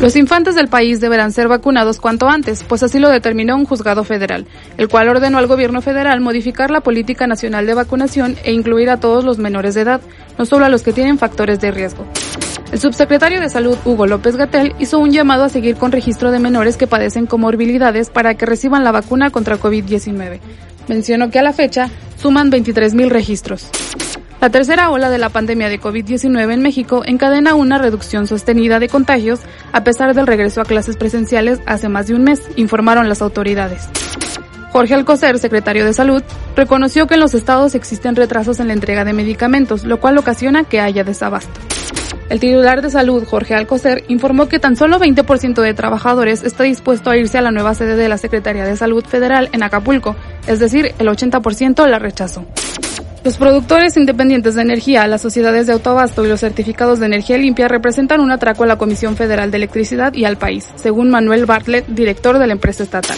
Los infantes del país deberán ser vacunados cuanto antes, pues así lo determinó un juzgado federal, el cual ordenó al gobierno federal modificar la política nacional de vacunación e incluir a todos los menores de edad, no solo a los que tienen factores de riesgo. El subsecretario de Salud, Hugo López Gatel, hizo un llamado a seguir con registro de menores que padecen comorbilidades para que reciban la vacuna contra COVID-19. Mencionó que a la fecha suman 23.000 registros. La tercera ola de la pandemia de COVID-19 en México encadena una reducción sostenida de contagios a pesar del regreso a clases presenciales hace más de un mes, informaron las autoridades. Jorge Alcocer, secretario de Salud, reconoció que en los estados existen retrasos en la entrega de medicamentos, lo cual ocasiona que haya desabasto. El titular de salud, Jorge Alcocer, informó que tan solo 20% de trabajadores está dispuesto a irse a la nueva sede de la Secretaría de Salud Federal en Acapulco, es decir, el 80% la rechazó. Los productores independientes de energía, las sociedades de autoabasto y los certificados de energía limpia representan un atraco a la Comisión Federal de Electricidad y al país, según Manuel Bartlett, director de la empresa estatal.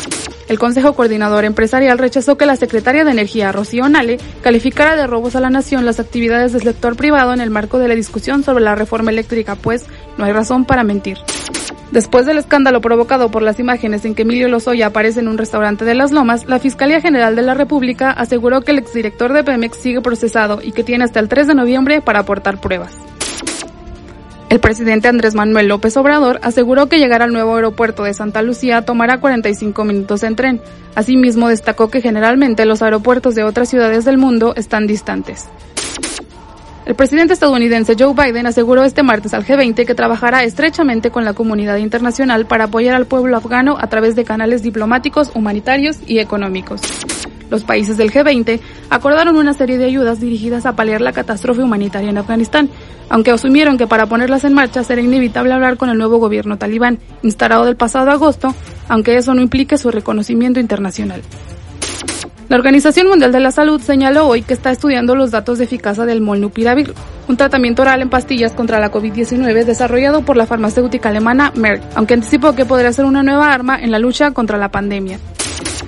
El Consejo Coordinador Empresarial rechazó que la secretaria de Energía, Rocío Nale, calificara de robos a la nación las actividades del sector privado en el marco de la discusión sobre la reforma eléctrica, pues no hay razón para mentir. Después del escándalo provocado por las imágenes en que Emilio Lozoya aparece en un restaurante de Las Lomas, la Fiscalía General de la República aseguró que el exdirector de Pemex sigue procesado y que tiene hasta el 3 de noviembre para aportar pruebas. El presidente Andrés Manuel López Obrador aseguró que llegar al nuevo aeropuerto de Santa Lucía tomará 45 minutos en tren. Asimismo, destacó que generalmente los aeropuertos de otras ciudades del mundo están distantes. El presidente estadounidense Joe Biden aseguró este martes al G20 que trabajará estrechamente con la comunidad internacional para apoyar al pueblo afgano a través de canales diplomáticos, humanitarios y económicos. Los países del G20 acordaron una serie de ayudas dirigidas a paliar la catástrofe humanitaria en Afganistán, aunque asumieron que para ponerlas en marcha será inevitable hablar con el nuevo gobierno talibán, instalado del pasado agosto, aunque eso no implique su reconocimiento internacional. La Organización Mundial de la Salud señaló hoy que está estudiando los datos de eficacia del molnupiravir, un tratamiento oral en pastillas contra la COVID-19 desarrollado por la farmacéutica alemana Merck, aunque anticipó que podría ser una nueva arma en la lucha contra la pandemia.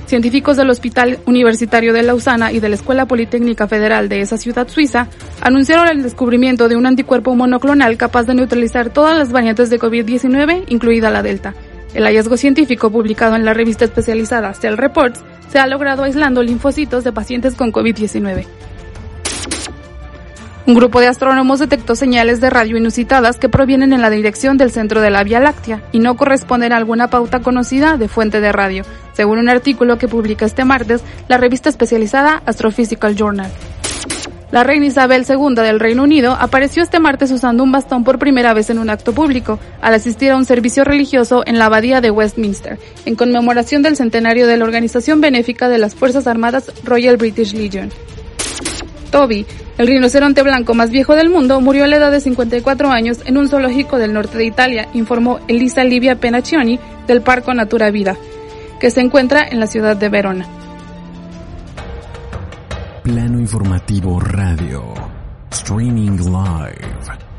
Científicos del Hospital Universitario de Lausana y de la Escuela Politécnica Federal de esa ciudad suiza anunciaron el descubrimiento de un anticuerpo monoclonal capaz de neutralizar todas las variantes de COVID-19, incluida la Delta. El hallazgo científico publicado en la revista especializada Cell Reports se ha logrado aislando linfocitos de pacientes con COVID-19. Un grupo de astrónomos detectó señales de radio inusitadas que provienen en la dirección del centro de la Vía Láctea y no corresponden a alguna pauta conocida de fuente de radio, según un artículo que publica este martes la revista especializada Astrophysical Journal. La reina Isabel II del Reino Unido apareció este martes usando un bastón por primera vez en un acto público, al asistir a un servicio religioso en la abadía de Westminster, en conmemoración del centenario de la organización benéfica de las Fuerzas Armadas Royal British Legion. Toby, el rinoceronte blanco más viejo del mundo, murió a la edad de 54 años en un zoológico del norte de Italia, informó Elisa Livia Penaccioni del Parco Natura Vida, que se encuentra en la ciudad de Verona. Plano Informativo Radio. Streaming Live.